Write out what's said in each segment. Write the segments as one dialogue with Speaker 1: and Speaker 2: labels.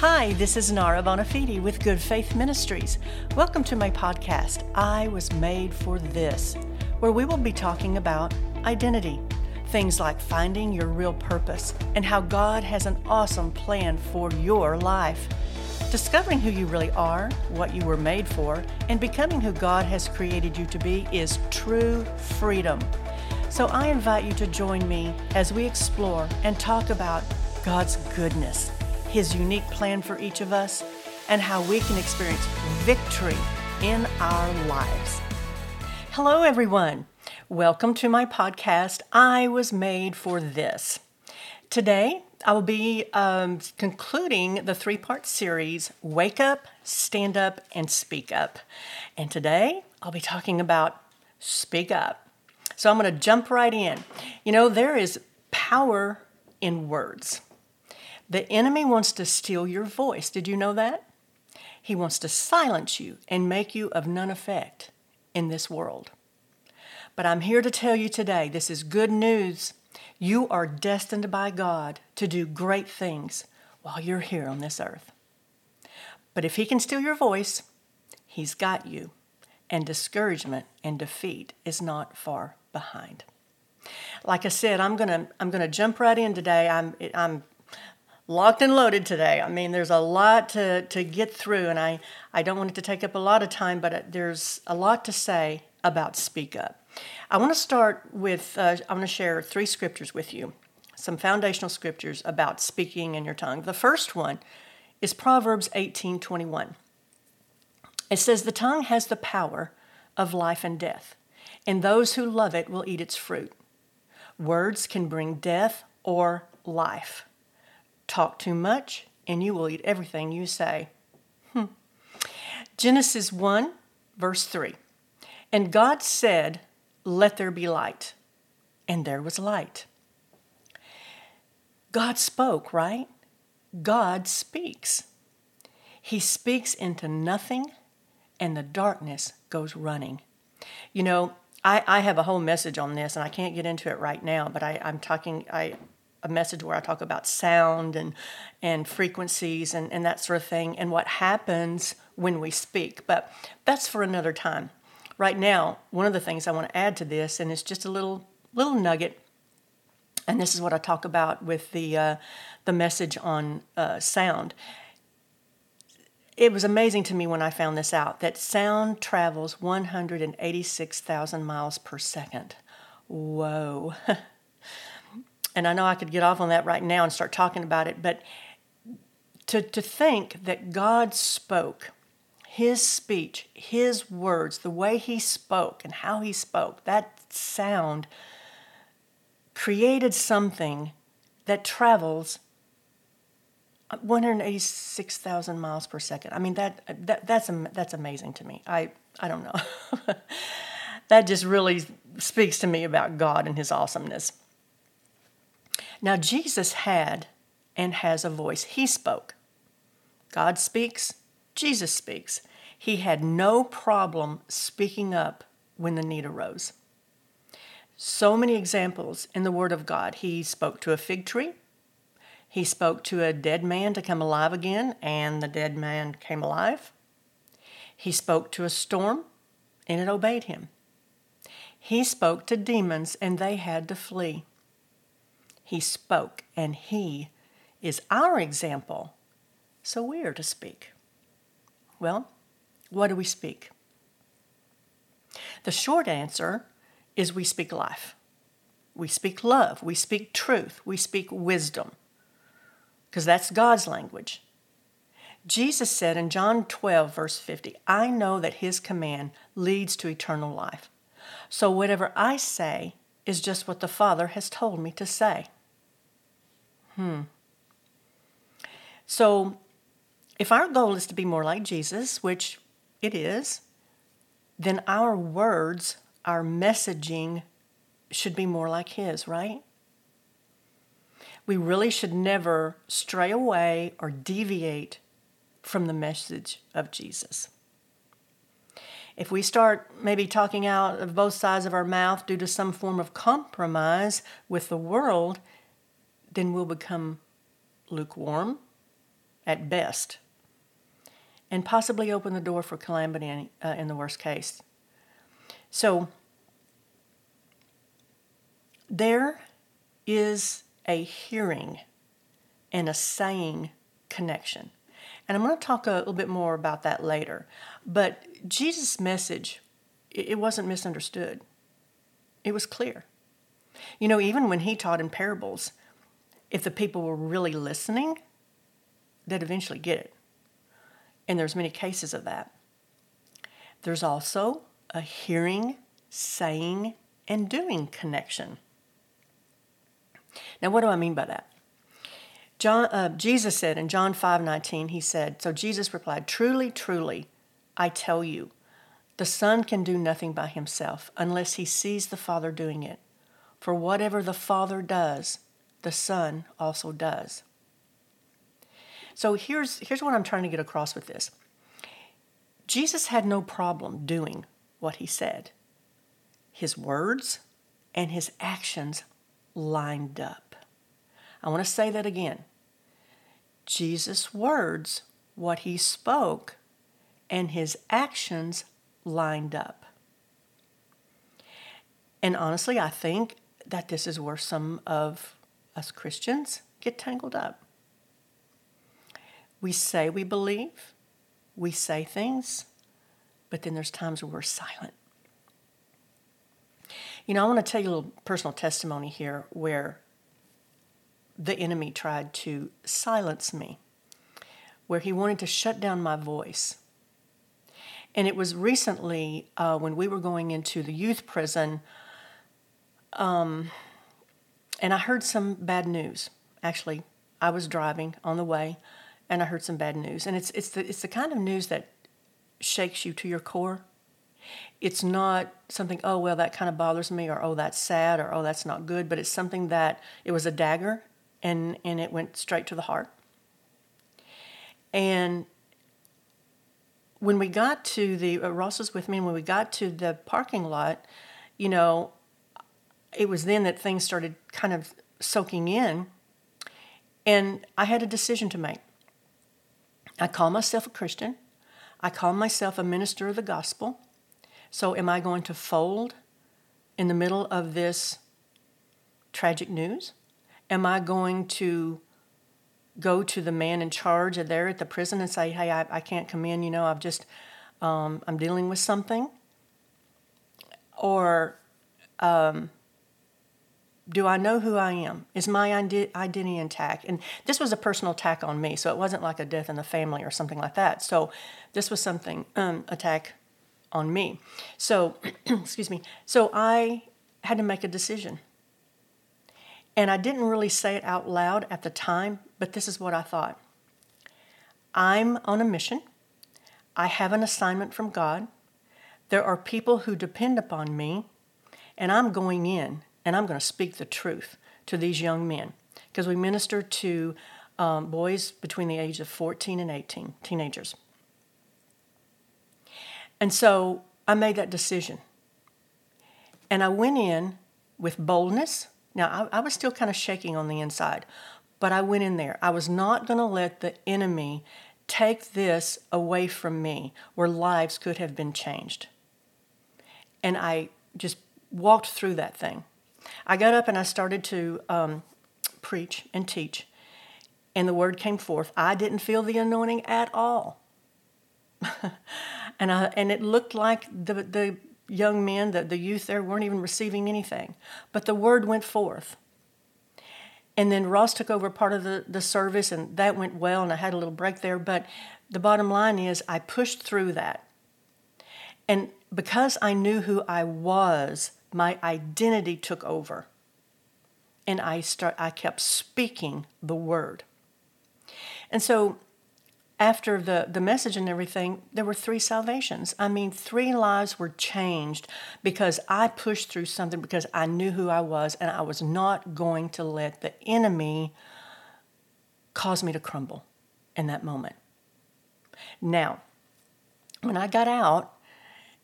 Speaker 1: Hi, this is Nara Bonafide with Good Faith Ministries. Welcome to my podcast, I Was Made for This, where we will be talking about identity. Things like finding your real purpose and how God has an awesome plan for your life. Discovering who you really are, what you were made for, and becoming who God has created you to be is true freedom. So I invite you to join me as we explore and talk about God's goodness his unique plan for each of us, and how we can experience victory in our lives. Hello, everyone. Welcome to my podcast, I Was Made for This. Today, I will be um, concluding the three part series Wake Up, Stand Up, and Speak Up. And today, I'll be talking about Speak Up. So I'm going to jump right in. You know, there is power in words. The enemy wants to steal your voice. Did you know that? He wants to silence you and make you of none effect in this world. But I'm here to tell you today this is good news. You are destined by God to do great things while you're here on this earth. But if he can steal your voice, he's got you, and discouragement and defeat is not far behind. Like I said, I'm gonna I'm gonna jump right in today. I'm I'm locked and loaded today. I mean, there's a lot to, to get through, and I, I don't want it to take up a lot of time, but uh, there's a lot to say about Speak Up. I want to start with, uh, I want to share three scriptures with you, some foundational scriptures about speaking in your tongue. The first one is Proverbs 18 21. It says, The tongue has the power of life and death, and those who love it will eat its fruit. Words can bring death or life. Talk too much, and you will eat everything you say. Hmm. Genesis 1, verse 3. And God said, Let there be light. And there was light. God spoke, right? God speaks. He speaks into nothing, and the darkness goes running. You know, I, I have a whole message on this, and I can't get into it right now, but I, I'm talking, I, a message where I talk about sound and and frequencies and, and that sort of thing and what happens when we speak. But that's for another time. Right now, one of the things I want to add to this, and it's just a little little nugget, and this is what I talk about with the uh, the message on uh, sound. It was amazing to me when I found this out that sound travels 186,000 miles per second. Whoa. and I know I could get off on that right now and start talking about it, but to, to think that God spoke, His speech, His words, the way He spoke and how He spoke, that sound created something that travels 186,000 miles per second. I mean that, that that's that's amazing to me. I I don't know. that just really speaks to me about God and his awesomeness. Now, Jesus had and has a voice. He spoke. God speaks, Jesus speaks. He had no problem speaking up when the need arose. So many examples in the Word of God. He spoke to a fig tree. He spoke to a dead man to come alive again, and the dead man came alive. He spoke to a storm, and it obeyed him. He spoke to demons, and they had to flee. He spoke, and He is our example. So we are to speak. Well, what do we speak? The short answer is we speak life. We speak love. We speak truth. We speak wisdom. Because that's God's language. Jesus said in John 12, verse 50, I know that his command leads to eternal life. So whatever I say is just what the Father has told me to say. Hmm. So, if our goal is to be more like Jesus, which it is, then our words, our messaging should be more like His, right? We really should never stray away or deviate from the message of Jesus. If we start maybe talking out of both sides of our mouth due to some form of compromise with the world, then we'll become lukewarm, at best, and possibly open the door for calamity in, uh, in the worst case. So, there is a hearing and a saying connection. And I'm going to talk a little bit more about that later. But Jesus' message, it wasn't misunderstood, it was clear. You know, even when he taught in parables, if the people were really listening, they'd eventually get it. And there's many cases of that. There's also a hearing, saying, and doing connection. Now, what do I mean by that? John, uh, Jesus said in John 5 19, he said, So Jesus replied, Truly, truly, I tell you, the Son can do nothing by himself unless he sees the Father doing it. For whatever the Father does, the Son also does. So here's, here's what I'm trying to get across with this Jesus had no problem doing what he said, his words and his actions lined up. I want to say that again. Jesus' words, what he spoke, and his actions lined up. And honestly, I think that this is where some of us Christians get tangled up. We say we believe, we say things, but then there's times where we're silent. You know, I want to tell you a little personal testimony here where the enemy tried to silence me, where he wanted to shut down my voice. And it was recently uh, when we were going into the youth prison, um, and I heard some bad news. Actually, I was driving on the way, and I heard some bad news. And it's it's the it's the kind of news that shakes you to your core. It's not something, oh, well, that kind of bothers me, or oh, that's sad, or oh, that's not good, but it's something that it was a dagger and, and it went straight to the heart. And when we got to the, uh, Ross was with me, and when we got to the parking lot, you know, it was then that things started kind of soaking in. And I had a decision to make. I call myself a Christian. I call myself a minister of the gospel. So, am I going to fold in the middle of this tragic news? Am I going to go to the man in charge there at the prison and say, hey, I, I can't come in, you know, I've just, um, I'm dealing with something? Or um, do I know who I am? Is my identity intact? And this was a personal attack on me, so it wasn't like a death in the family or something like that. So this was something, um, attack on me. So, excuse me. So I had to make a decision. And I didn't really say it out loud at the time, but this is what I thought I'm on a mission, I have an assignment from God. There are people who depend upon me, and I'm going in and I'm going to speak the truth to these young men because we minister to um, boys between the age of 14 and 18, teenagers. And so I made that decision. And I went in with boldness. Now, I, I was still kind of shaking on the inside, but I went in there. I was not going to let the enemy take this away from me where lives could have been changed. And I just walked through that thing. I got up and I started to um, preach and teach, and the word came forth. I didn't feel the anointing at all. and I, and it looked like the, the young men, the, the youth there, weren't even receiving anything. But the word went forth. And then Ross took over part of the, the service, and that went well, and I had a little break there. But the bottom line is, I pushed through that. And because I knew who I was, my identity took over. And I, start, I kept speaking the word. And so after the, the message and everything, there were three salvations. I mean, three lives were changed because I pushed through something because I knew who I was and I was not going to let the enemy cause me to crumble in that moment. Now, when I got out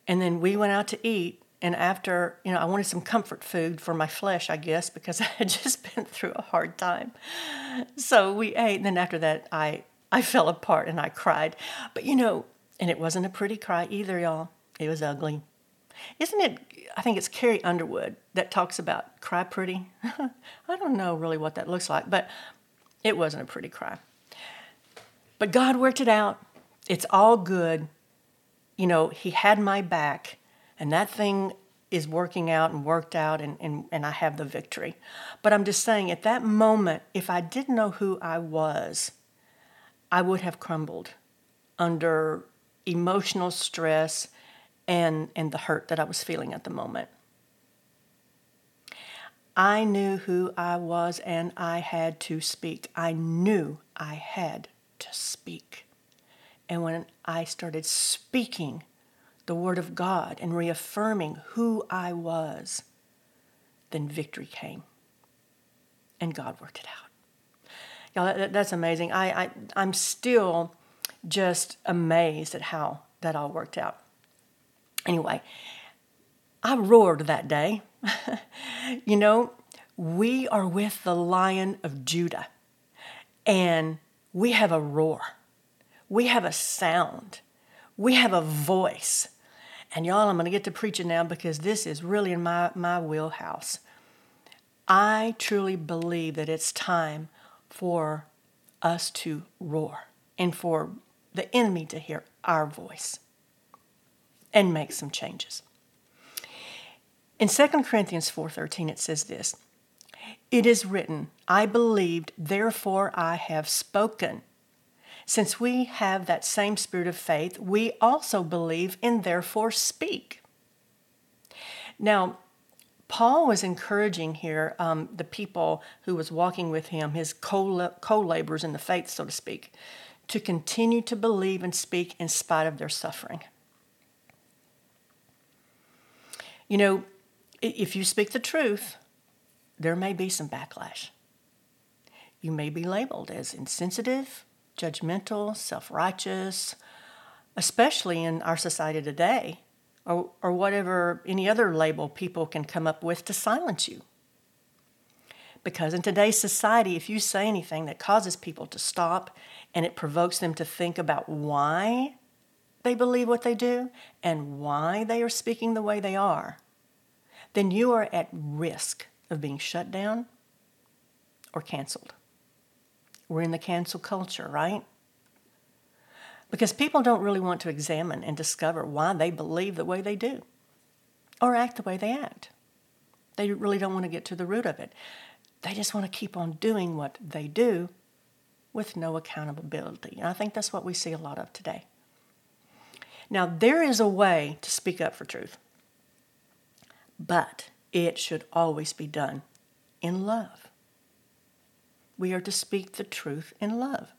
Speaker 1: and then we went out to eat, and after, you know, I wanted some comfort food for my flesh, I guess, because I had just been through a hard time. So we ate, and then after that, I I fell apart and I cried. But you know, and it wasn't a pretty cry either, y'all. It was ugly. Isn't it? I think it's Carrie Underwood that talks about cry pretty. I don't know really what that looks like, but it wasn't a pretty cry. But God worked it out. It's all good. You know, He had my back, and that thing is working out and worked out, and, and, and I have the victory. But I'm just saying, at that moment, if I didn't know who I was, I would have crumbled under emotional stress and, and the hurt that I was feeling at the moment. I knew who I was and I had to speak. I knew I had to speak. And when I started speaking the Word of God and reaffirming who I was, then victory came. And God worked it out. Y'all, that, that's amazing. I, I, I'm still just amazed at how that all worked out. Anyway, I roared that day. you know, we are with the Lion of Judah, and we have a roar, we have a sound, we have a voice. And y'all, I'm going to get to preaching now because this is really in my, my wheelhouse. I truly believe that it's time for us to roar and for the enemy to hear our voice and make some changes. In 2 Corinthians 4:13 it says this, it is written, I believed, therefore I have spoken. Since we have that same spirit of faith, we also believe and therefore speak. Now, Paul was encouraging here um, the people who was walking with him, his co-laborers in the faith, so to speak, to continue to believe and speak in spite of their suffering. You know, if you speak the truth, there may be some backlash. You may be labeled as insensitive, judgmental, self righteous, especially in our society today, or, or whatever any other label people can come up with to silence you. Because in today's society, if you say anything that causes people to stop and it provokes them to think about why they believe what they do and why they are speaking the way they are, then you are at risk of being shut down or canceled. We're in the cancel culture, right? Because people don't really want to examine and discover why they believe the way they do or act the way they act. They really don't want to get to the root of it. They just want to keep on doing what they do with no accountability. And I think that's what we see a lot of today. Now, there is a way to speak up for truth, but it should always be done in love. We are to speak the truth in love.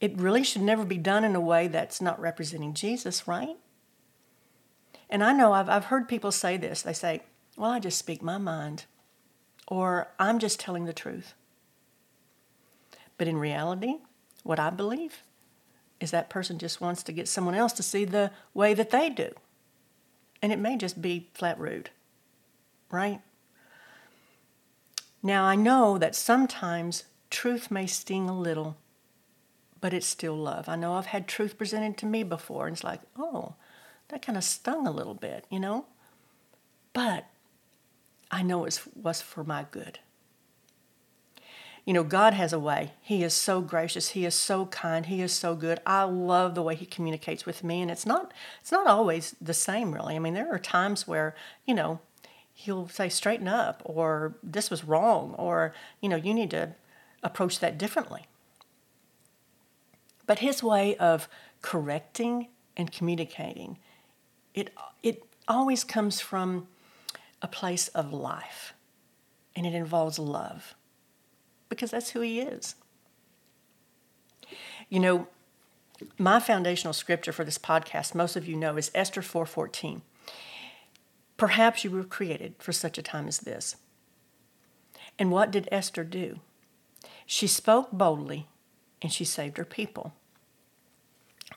Speaker 1: It really should never be done in a way that's not representing Jesus, right? And I know I've, I've heard people say this. They say, Well, I just speak my mind, or I'm just telling the truth. But in reality, what I believe is that person just wants to get someone else to see the way that they do. And it may just be flat rude right? Now, I know that sometimes truth may sting a little, but it's still love. I know I've had truth presented to me before, and it's like, oh, that kind of stung a little bit, you know? But I know it was for my good. You know, God has a way. He is so gracious. He is so kind. He is so good. I love the way he communicates with me, and it's not it's not always the same, really. I mean, there are times where you know he'll say straighten up or this was wrong or you know you need to approach that differently. But his way of correcting and communicating it it always comes from a place of life and it involves love because that's who he is. You know my foundational scripture for this podcast most of you know is esther 414 Perhaps you were created for such a time as this. And what did Esther do? She spoke boldly and she saved her people.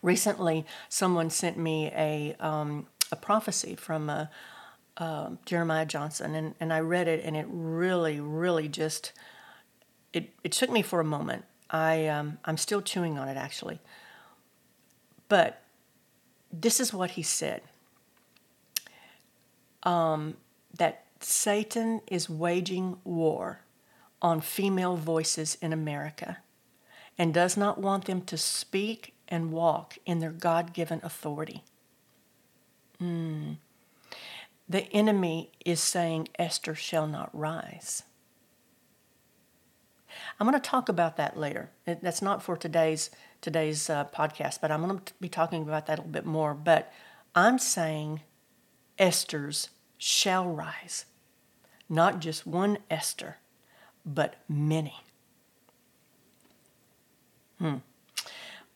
Speaker 1: Recently, someone sent me a, um, a prophecy from uh, uh, Jeremiah Johnson, and, and I read it, and it really, really just it, it took me for a moment. I um, I'm still chewing on it actually. But this is what he said. Um, that Satan is waging war on female voices in America and does not want them to speak and walk in their God given authority. Mm. The enemy is saying Esther shall not rise. I'm going to talk about that later. That's not for today's today's uh, podcast, but I'm going to be talking about that a little bit more. But I'm saying Esther's shall rise, not just one Esther, but many. Hmm.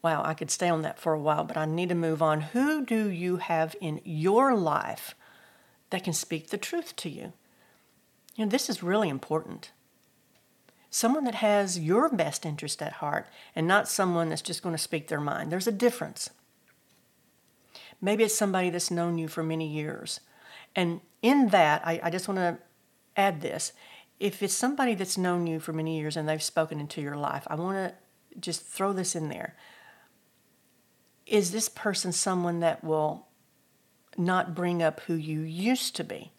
Speaker 1: Wow, I could stay on that for a while, but I need to move on. Who do you have in your life that can speak the truth to you? You know, this is really important. Someone that has your best interest at heart and not someone that's just going to speak their mind. There's a difference. Maybe it's somebody that's known you for many years. And in that, I, I just want to add this. If it's somebody that's known you for many years and they've spoken into your life, I want to just throw this in there. Is this person someone that will not bring up who you used to be?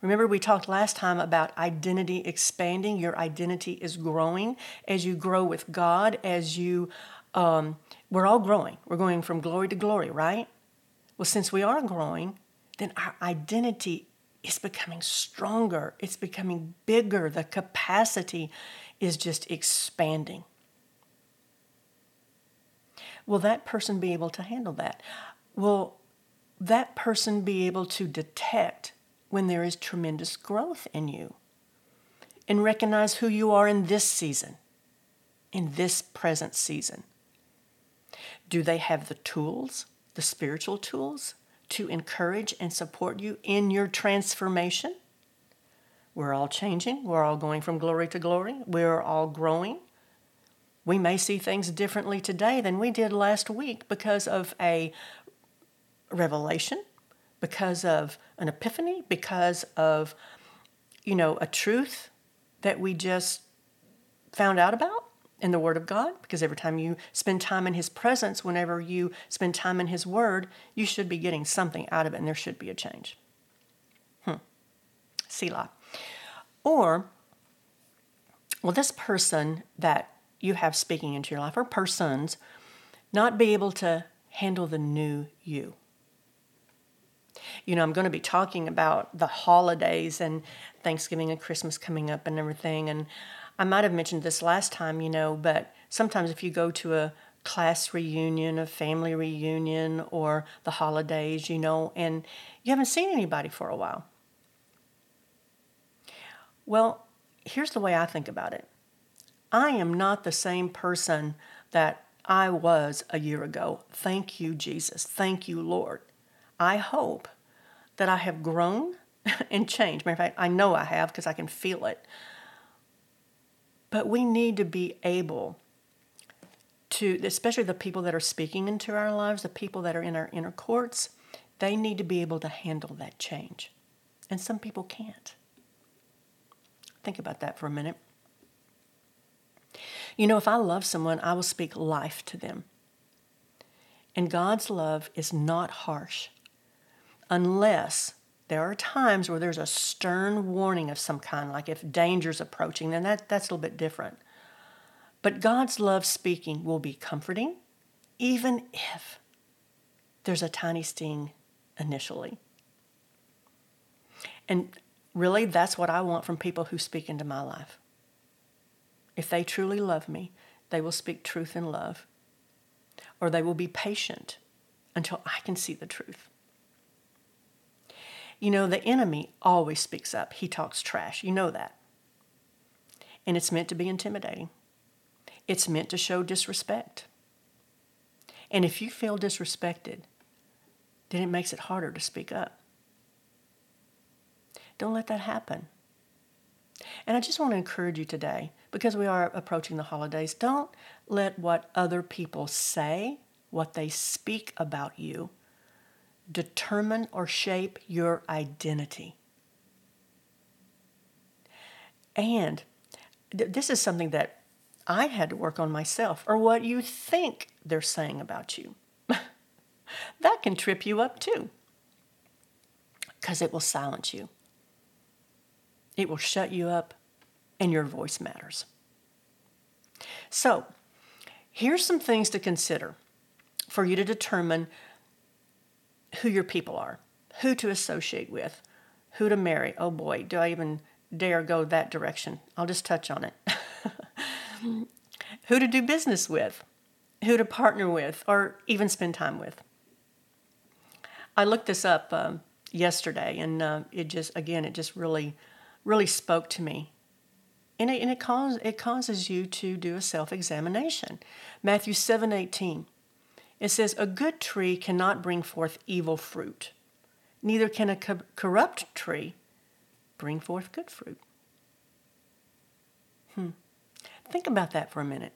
Speaker 1: Remember, we talked last time about identity expanding. Your identity is growing as you grow with God, as you, um, we're all growing. We're going from glory to glory, right? Well, since we are growing, then our identity is becoming stronger, it's becoming bigger. The capacity is just expanding. Will that person be able to handle that? Will that person be able to detect when there is tremendous growth in you and recognize who you are in this season, in this present season? Do they have the tools, the spiritual tools, to encourage and support you in your transformation? We're all changing. We're all going from glory to glory. We're all growing. We may see things differently today than we did last week because of a revelation, because of an epiphany, because of, you know, a truth that we just found out about in the Word of God. Because every time you spend time in His presence, whenever you spend time in His Word, you should be getting something out of it and there should be a change. Hmm. Selah. Or, well, this person that you have speaking into your life or persons not be able to handle the new you. You know, I'm going to be talking about the holidays and Thanksgiving and Christmas coming up and everything. And I might have mentioned this last time, you know, but sometimes if you go to a class reunion, a family reunion, or the holidays, you know, and you haven't seen anybody for a while. Well, here's the way I think about it I am not the same person that I was a year ago. Thank you, Jesus. Thank you, Lord. I hope that I have grown and changed. Matter of fact, I know I have because I can feel it. But we need to be able to, especially the people that are speaking into our lives, the people that are in our inner courts, they need to be able to handle that change. And some people can't. Think about that for a minute. You know, if I love someone, I will speak life to them. And God's love is not harsh unless there are times where there's a stern warning of some kind, like if danger's approaching, then that, that's a little bit different. But God's love speaking will be comforting, even if there's a tiny sting initially. And really, that's what I want from people who speak into my life. If they truly love me, they will speak truth in love, or they will be patient until I can see the truth. You know, the enemy always speaks up. He talks trash. You know that. And it's meant to be intimidating, it's meant to show disrespect. And if you feel disrespected, then it makes it harder to speak up. Don't let that happen. And I just want to encourage you today, because we are approaching the holidays, don't let what other people say, what they speak about you, determine or shape your identity. And th- this is something that I had to work on myself or what you think they're saying about you. that can trip you up too because it will silence you. It will shut you up, and your voice matters. So, here's some things to consider for you to determine who your people are, who to associate with, who to marry. Oh boy, do I even dare go that direction? I'll just touch on it. who to do business with, who to partner with, or even spend time with. I looked this up um, yesterday, and uh, it just again, it just really, really spoke to me. And it, and it, cause, it causes you to do a self examination. Matthew seven eighteen, it says, A good tree cannot bring forth evil fruit, neither can a co- corrupt tree bring forth good fruit. Hmm. Think about that for a minute.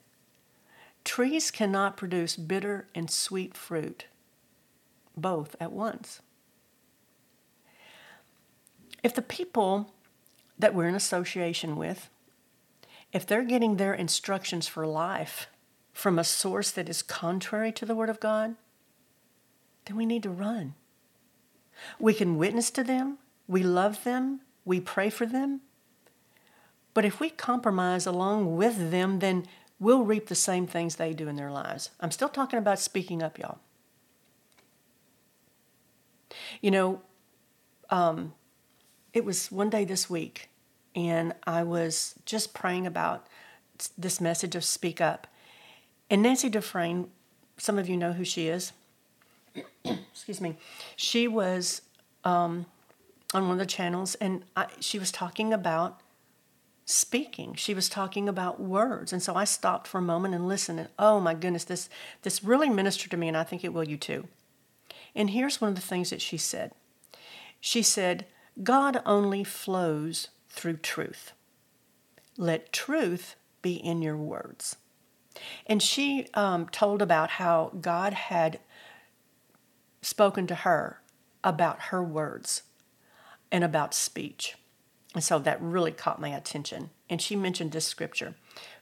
Speaker 1: Trees cannot produce bitter and sweet fruit both at once. If the people that we're in association with, if they're getting their instructions for life from a source that is contrary to the Word of God, then we need to run. We can witness to them, we love them, we pray for them. But if we compromise along with them, then we'll reap the same things they do in their lives. I'm still talking about speaking up, y'all. You know, um, it was one day this week, and I was just praying about this message of speak up. And Nancy Dufresne, some of you know who she is. Excuse me. She was um, on one of the channels, and I, she was talking about speaking. She was talking about words, and so I stopped for a moment and listened. And oh my goodness, this this really ministered to me, and I think it will you too. And here's one of the things that she said. She said, God only flows through truth. Let truth be in your words. And she um, told about how God had spoken to her about her words and about speech. And so that really caught my attention. And she mentioned this scripture,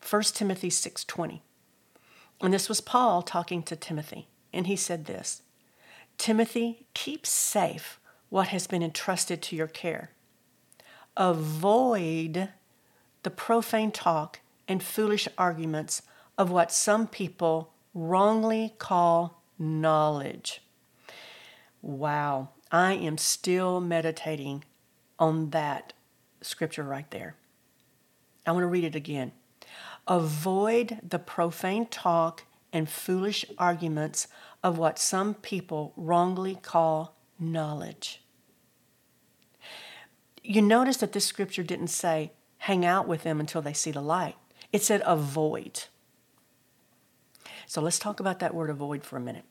Speaker 1: 1 Timothy 6:20. And this was Paul talking to Timothy, and he said this: Timothy, keep safe what has been entrusted to your care. Avoid the profane talk and foolish arguments of what some people wrongly call knowledge. Wow, I am still meditating on that scripture right there. I want to read it again. Avoid the profane talk and foolish arguments of what some people wrongly call knowledge you notice that this scripture didn't say hang out with them until they see the light, it said avoid. So let's talk about that word avoid for a minute.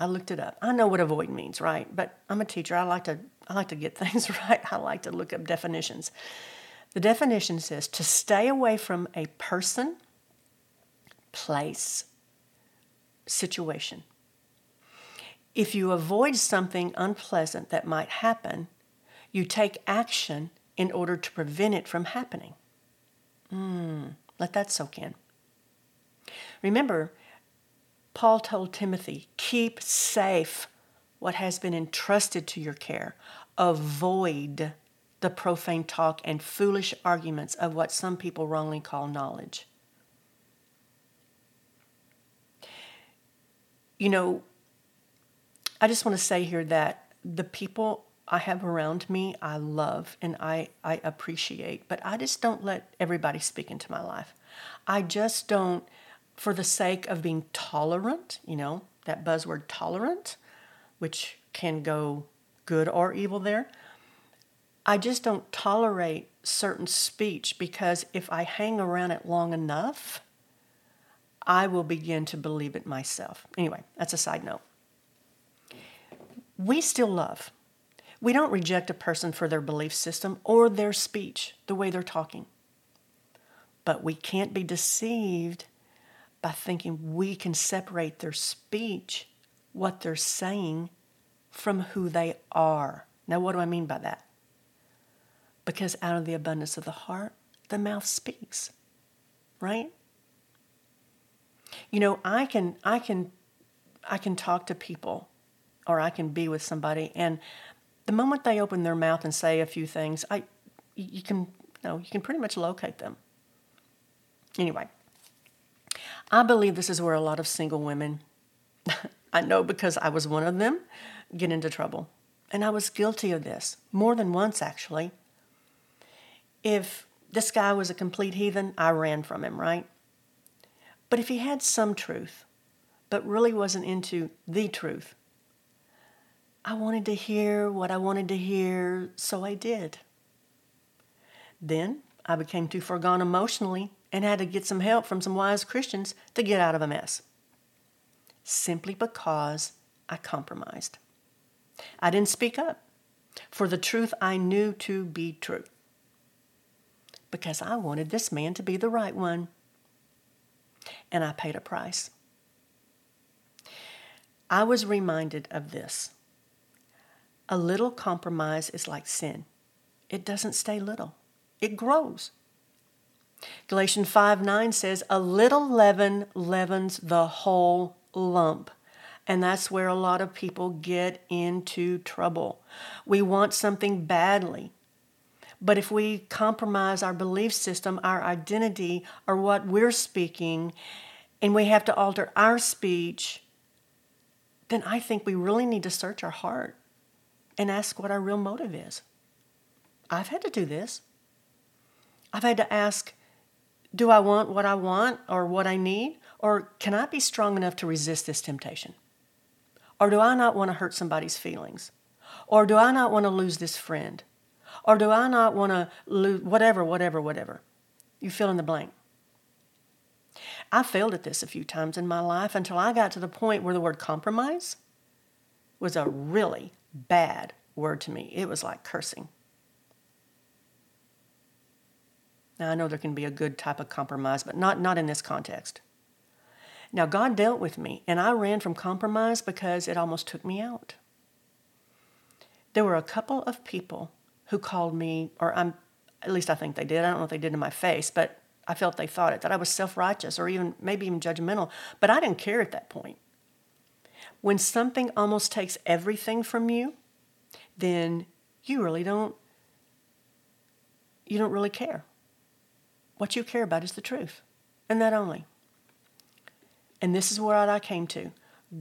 Speaker 1: I looked it up. I know what avoid means, right? But I'm a teacher. I like to I like to get things right. I like to look up definitions. The definition says to stay away from a person, place, situation. If you avoid something unpleasant that might happen, you take action in order to prevent it from happening. Mm, let that soak in. Remember, Paul told Timothy, keep safe what has been entrusted to your care. Avoid the profane talk and foolish arguments of what some people wrongly call knowledge. You know, I just want to say here that the people I have around me I love and I, I appreciate, but I just don't let everybody speak into my life. I just don't, for the sake of being tolerant, you know, that buzzword tolerant, which can go good or evil there. I just don't tolerate certain speech because if I hang around it long enough, I will begin to believe it myself. Anyway, that's a side note. We still love. We don't reject a person for their belief system or their speech, the way they're talking. But we can't be deceived by thinking we can separate their speech, what they're saying, from who they are. Now, what do I mean by that? Because out of the abundance of the heart, the mouth speaks, right? You know, I can I can I can talk to people or I can be with somebody and the moment they open their mouth and say a few things, I you can you know, you can pretty much locate them. Anyway, I believe this is where a lot of single women I know because I was one of them get into trouble. And I was guilty of this more than once actually. If this guy was a complete heathen, I ran from him, right? But if he had some truth, but really wasn't into the truth, I wanted to hear what I wanted to hear, so I did. Then I became too far gone emotionally and had to get some help from some wise Christians to get out of a mess. Simply because I compromised. I didn't speak up for the truth I knew to be true because I wanted this man to be the right one. And I paid a price. I was reminded of this. A little compromise is like sin. It doesn't stay little, it grows. Galatians 5 9 says, A little leaven leavens the whole lump. And that's where a lot of people get into trouble. We want something badly. But if we compromise our belief system, our identity, or what we're speaking, and we have to alter our speech, then I think we really need to search our heart and ask what our real motive is. I've had to do this. I've had to ask do I want what I want or what I need? Or can I be strong enough to resist this temptation? Or do I not want to hurt somebody's feelings? Or do I not want to lose this friend? Or do I not want to lose whatever, whatever, whatever? You fill in the blank. I failed at this a few times in my life until I got to the point where the word compromise was a really bad word to me. It was like cursing. Now, I know there can be a good type of compromise, but not, not in this context. Now, God dealt with me, and I ran from compromise because it almost took me out. There were a couple of people who called me, or I'm, at least I think they did. I don't know if they did in my face, but I felt they thought it, that I was self righteous or even maybe even judgmental. But I didn't care at that point. When something almost takes everything from you, then you really don't you don't really care. What you care about is the truth, and that only. And this is where I came to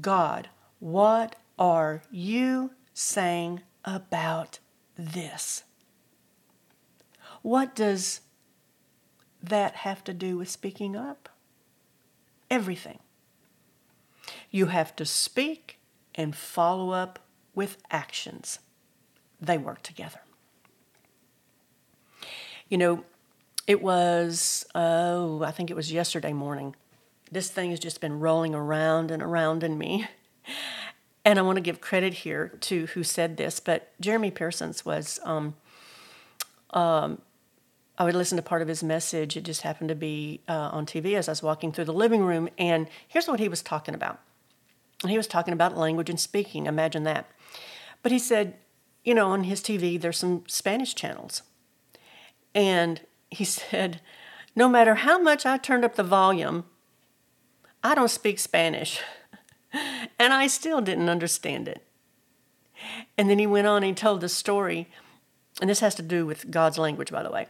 Speaker 1: God, what are you saying about this? What does that have to do with speaking up? Everything. You have to speak and follow up with actions. They work together. You know, it was, oh, I think it was yesterday morning. This thing has just been rolling around and around in me. And I want to give credit here to who said this, but Jeremy Pearsons was, um, um, I would listen to part of his message. It just happened to be uh, on TV as I was walking through the living room. And here's what he was talking about. And he was talking about language and speaking. Imagine that. But he said, you know, on his TV, there's some Spanish channels. And he said, No matter how much I turned up the volume, I don't speak Spanish. and I still didn't understand it. And then he went on and told the story, and this has to do with God's language, by the way.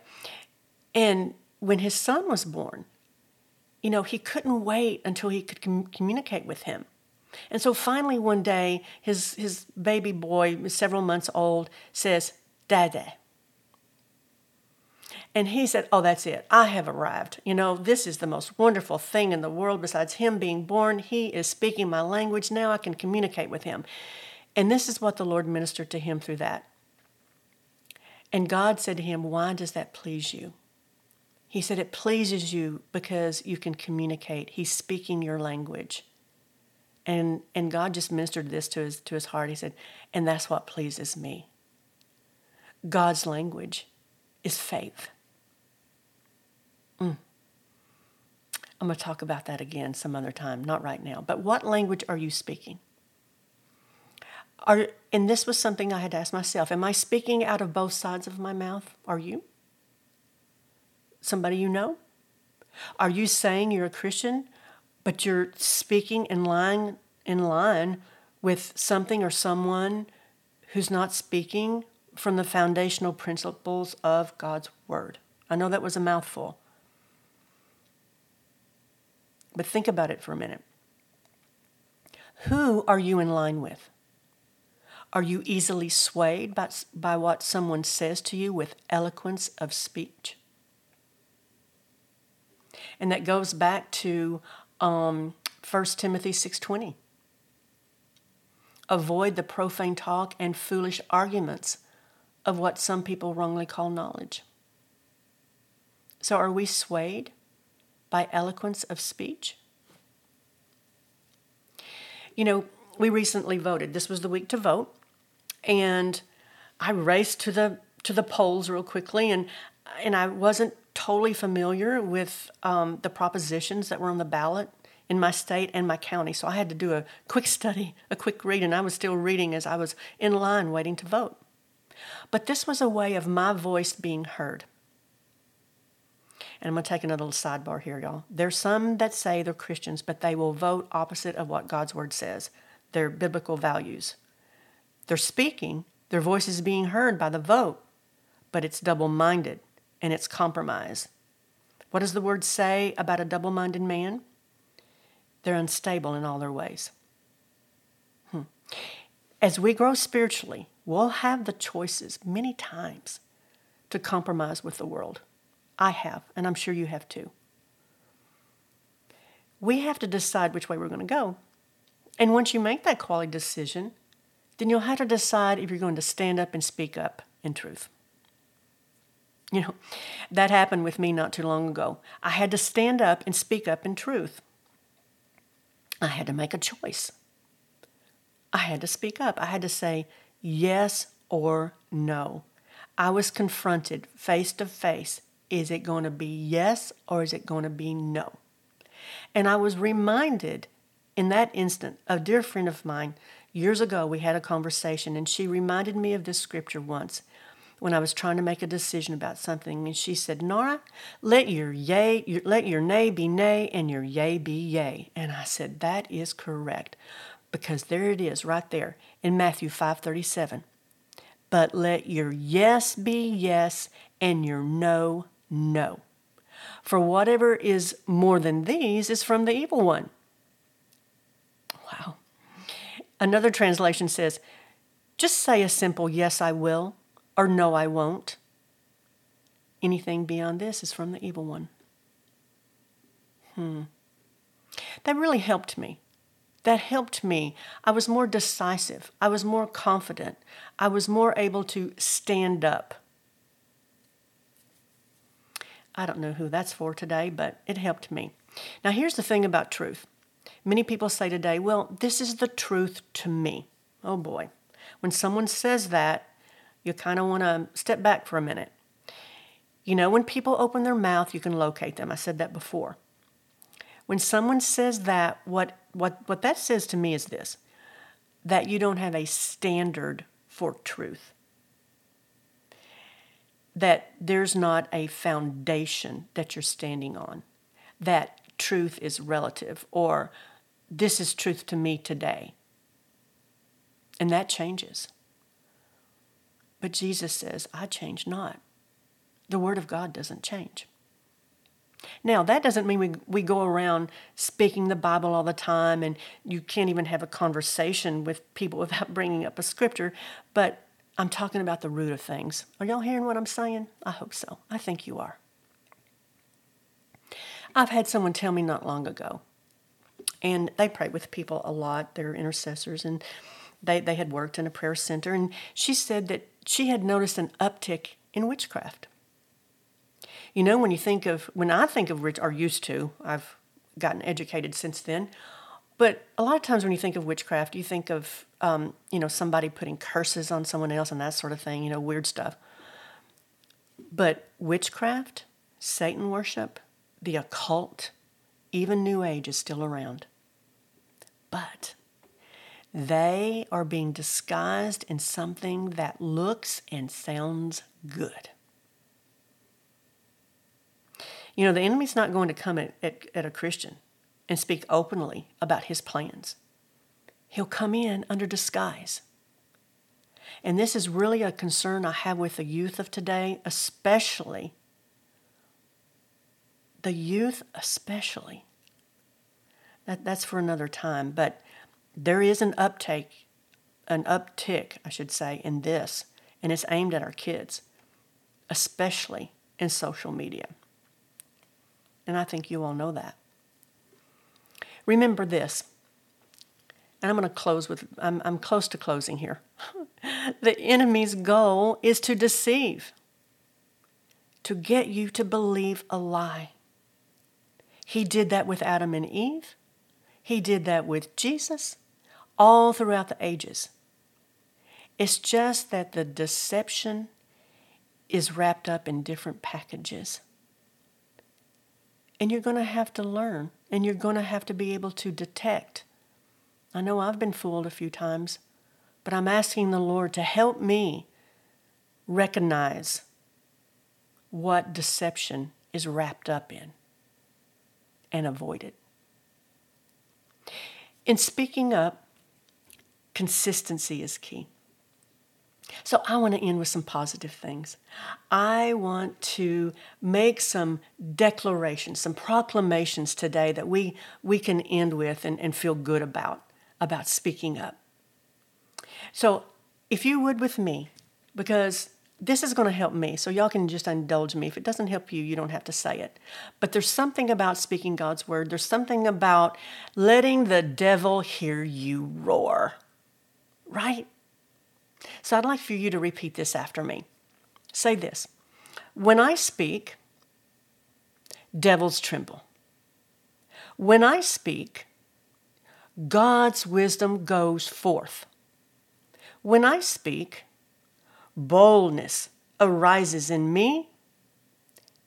Speaker 1: And when his son was born, you know, he couldn't wait until he could com- communicate with him. And so finally, one day, his, his baby boy, several months old, says, Dada. And he said, Oh, that's it. I have arrived. You know, this is the most wonderful thing in the world besides him being born. He is speaking my language. Now I can communicate with him. And this is what the Lord ministered to him through that. And God said to him, Why does that please you? He said, It pleases you because you can communicate. He's speaking your language. And, and God just ministered this to his, to his heart. He said, And that's what pleases me. God's language is faith. Mm. I'm going to talk about that again some other time, not right now. But what language are you speaking? Are, and this was something I had to ask myself Am I speaking out of both sides of my mouth? Are you? Somebody you know? Are you saying you're a Christian, but you're speaking in line in line with something or someone who's not speaking from the foundational principles of God's word. I know that was a mouthful. But think about it for a minute. Who are you in line with? Are you easily swayed by, by what someone says to you with eloquence of speech? And that goes back to um, 1 Timothy 6.20. Avoid the profane talk and foolish arguments of what some people wrongly call knowledge. So are we swayed by eloquence of speech? You know, we recently voted. This was the week to vote, and I raced to the to the polls real quickly, and and I wasn't totally familiar with um, the propositions that were on the ballot in my state and my county. So I had to do a quick study, a quick read, and I was still reading as I was in line waiting to vote. But this was a way of my voice being heard. And I'm going to take another little sidebar here, y'all. There's some that say they're Christians, but they will vote opposite of what God's word says, their biblical values. They're speaking, their voice is being heard by the vote, but it's double minded and it's compromise. What does the word say about a double minded man? They're unstable in all their ways. Hmm. As we grow spiritually, we'll have the choices many times to compromise with the world. I have, and I'm sure you have too. We have to decide which way we're going to go. And once you make that quality decision, then you'll have to decide if you're going to stand up and speak up in truth. You know, that happened with me not too long ago. I had to stand up and speak up in truth. I had to make a choice. I had to speak up. I had to say yes or no. I was confronted face to face is it going to be yes or is it going to be no? And I was reminded in that instant, a dear friend of mine, years ago, we had a conversation, and she reminded me of this scripture once when I was trying to make a decision about something. And she said, Nora, let your yea, your, let your nay be nay, and your yea be yea. And I said, that is correct, because there it is, right there in Matthew five thirty seven. But let your yes be yes, and your no no. For whatever is more than these is from the evil one. Wow. Another translation says, just say a simple yes, I will, or no, I won't. Anything beyond this is from the evil one. Hmm. That really helped me. That helped me. I was more decisive. I was more confident. I was more able to stand up I don't know who that's for today, but it helped me. Now, here's the thing about truth. Many people say today, well, this is the truth to me. Oh boy. When someone says that, you kind of want to step back for a minute. You know, when people open their mouth, you can locate them. I said that before. When someone says that, what, what, what that says to me is this that you don't have a standard for truth that there's not a foundation that you're standing on, that truth is relative, or this is truth to me today. And that changes. But Jesus says, I change not. The Word of God doesn't change. Now, that doesn't mean we, we go around speaking the Bible all the time and you can't even have a conversation with people without bringing up a scripture, but I'm talking about the root of things. Are y'all hearing what I'm saying? I hope so. I think you are. I've had someone tell me not long ago, and they pray with people a lot. They're intercessors, and they, they had worked in a prayer center, and she said that she had noticed an uptick in witchcraft. You know, when you think of, when I think of, rich, or used to, I've gotten educated since then, but a lot of times when you think of witchcraft, you think of um, you know somebody putting curses on someone else and that sort of thing, you know, weird stuff. But witchcraft, Satan worship, the occult, even New Age is still around. But they are being disguised in something that looks and sounds good. You know, the enemy's not going to come at, at, at a Christian and speak openly about his plans. He'll come in under disguise. And this is really a concern I have with the youth of today, especially the youth, especially. That, that's for another time, but there is an uptake, an uptick, I should say, in this, and it's aimed at our kids, especially in social media. And I think you all know that. Remember this, and I'm going to close with, I'm, I'm close to closing here. the enemy's goal is to deceive, to get you to believe a lie. He did that with Adam and Eve. He did that with Jesus all throughout the ages. It's just that the deception is wrapped up in different packages. And you're going to have to learn and you're going to have to be able to detect. I know I've been fooled a few times, but I'm asking the Lord to help me recognize what deception is wrapped up in and avoid it. In speaking up, consistency is key. So I want to end with some positive things. I want to make some declarations, some proclamations today that we, we can end with and, and feel good about, about speaking up. So if you would with me, because this is going to help me, so y'all can just indulge me. If it doesn't help you, you don't have to say it. But there's something about speaking God's word, there's something about letting the devil hear you roar, right? So I'd like for you to repeat this after me. Say this When I speak, devils tremble. When I speak, God's wisdom goes forth. When I speak, boldness arises in me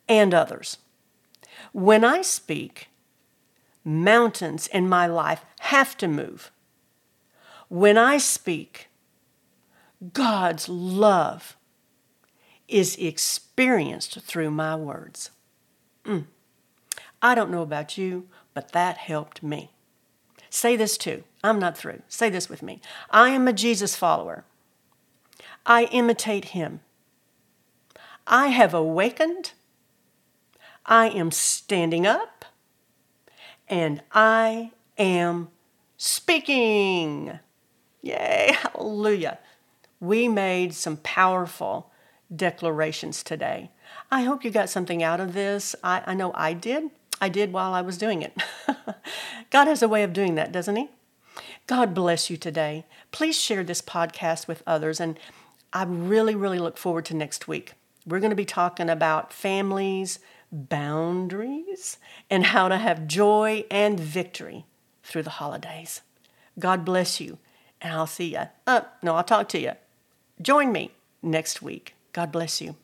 Speaker 1: and others. When I speak, mountains in my life have to move. When I speak, God's love is experienced through my words. Mm. I don't know about you, but that helped me. Say this too. I'm not through. Say this with me. I am a Jesus follower. I imitate him. I have awakened. I am standing up. And I am speaking. Yay, hallelujah. We made some powerful declarations today. I hope you got something out of this. I, I know I did. I did while I was doing it. God has a way of doing that, doesn't He? God bless you today. Please share this podcast with others, and I really, really look forward to next week. We're going to be talking about families, boundaries, and how to have joy and victory through the holidays. God bless you, and I'll see you. Uh, no, I'll talk to you Join me next week. God bless you.